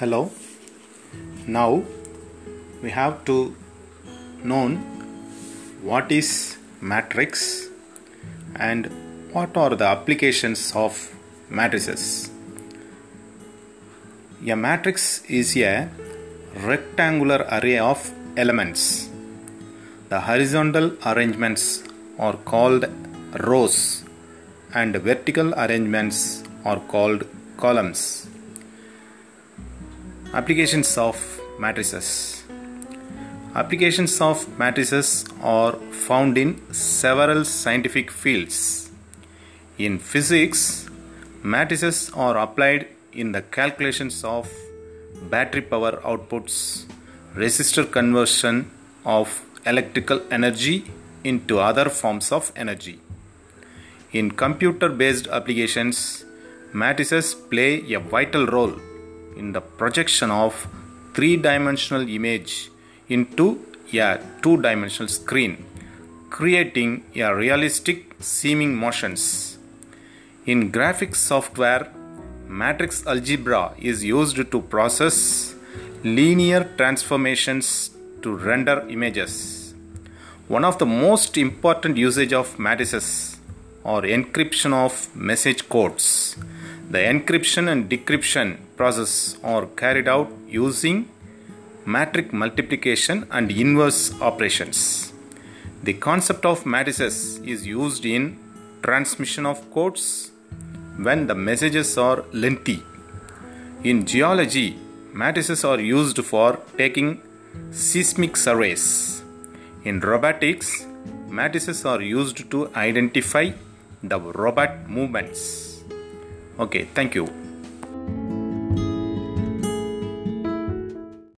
hello. Now we have to know what is matrix and what are the applications of matrices. A matrix is a rectangular array of elements. The horizontal arrangements are called rows and vertical arrangements are called columns Applications of matrices. Applications of matrices are found in several scientific fields. In physics, matrices are applied in the calculations of battery power outputs, resistor conversion of electrical energy into other forms of energy. In computer based applications, matrices play a vital role in the projection of three dimensional image into a two dimensional screen, creating a realistic seeming motions. In graphics software, matrix algebra is used to process linear transformations to render images. One of the most important usage of matrices or encryption of message codes. The encryption and decryption process are carried out using matrix multiplication and inverse operations. The concept of matrices is used in transmission of codes when the messages are lengthy. In geology, matrices are used for taking seismic surveys. In robotics, matrices are used to identify the robot movements. Okay, thank you.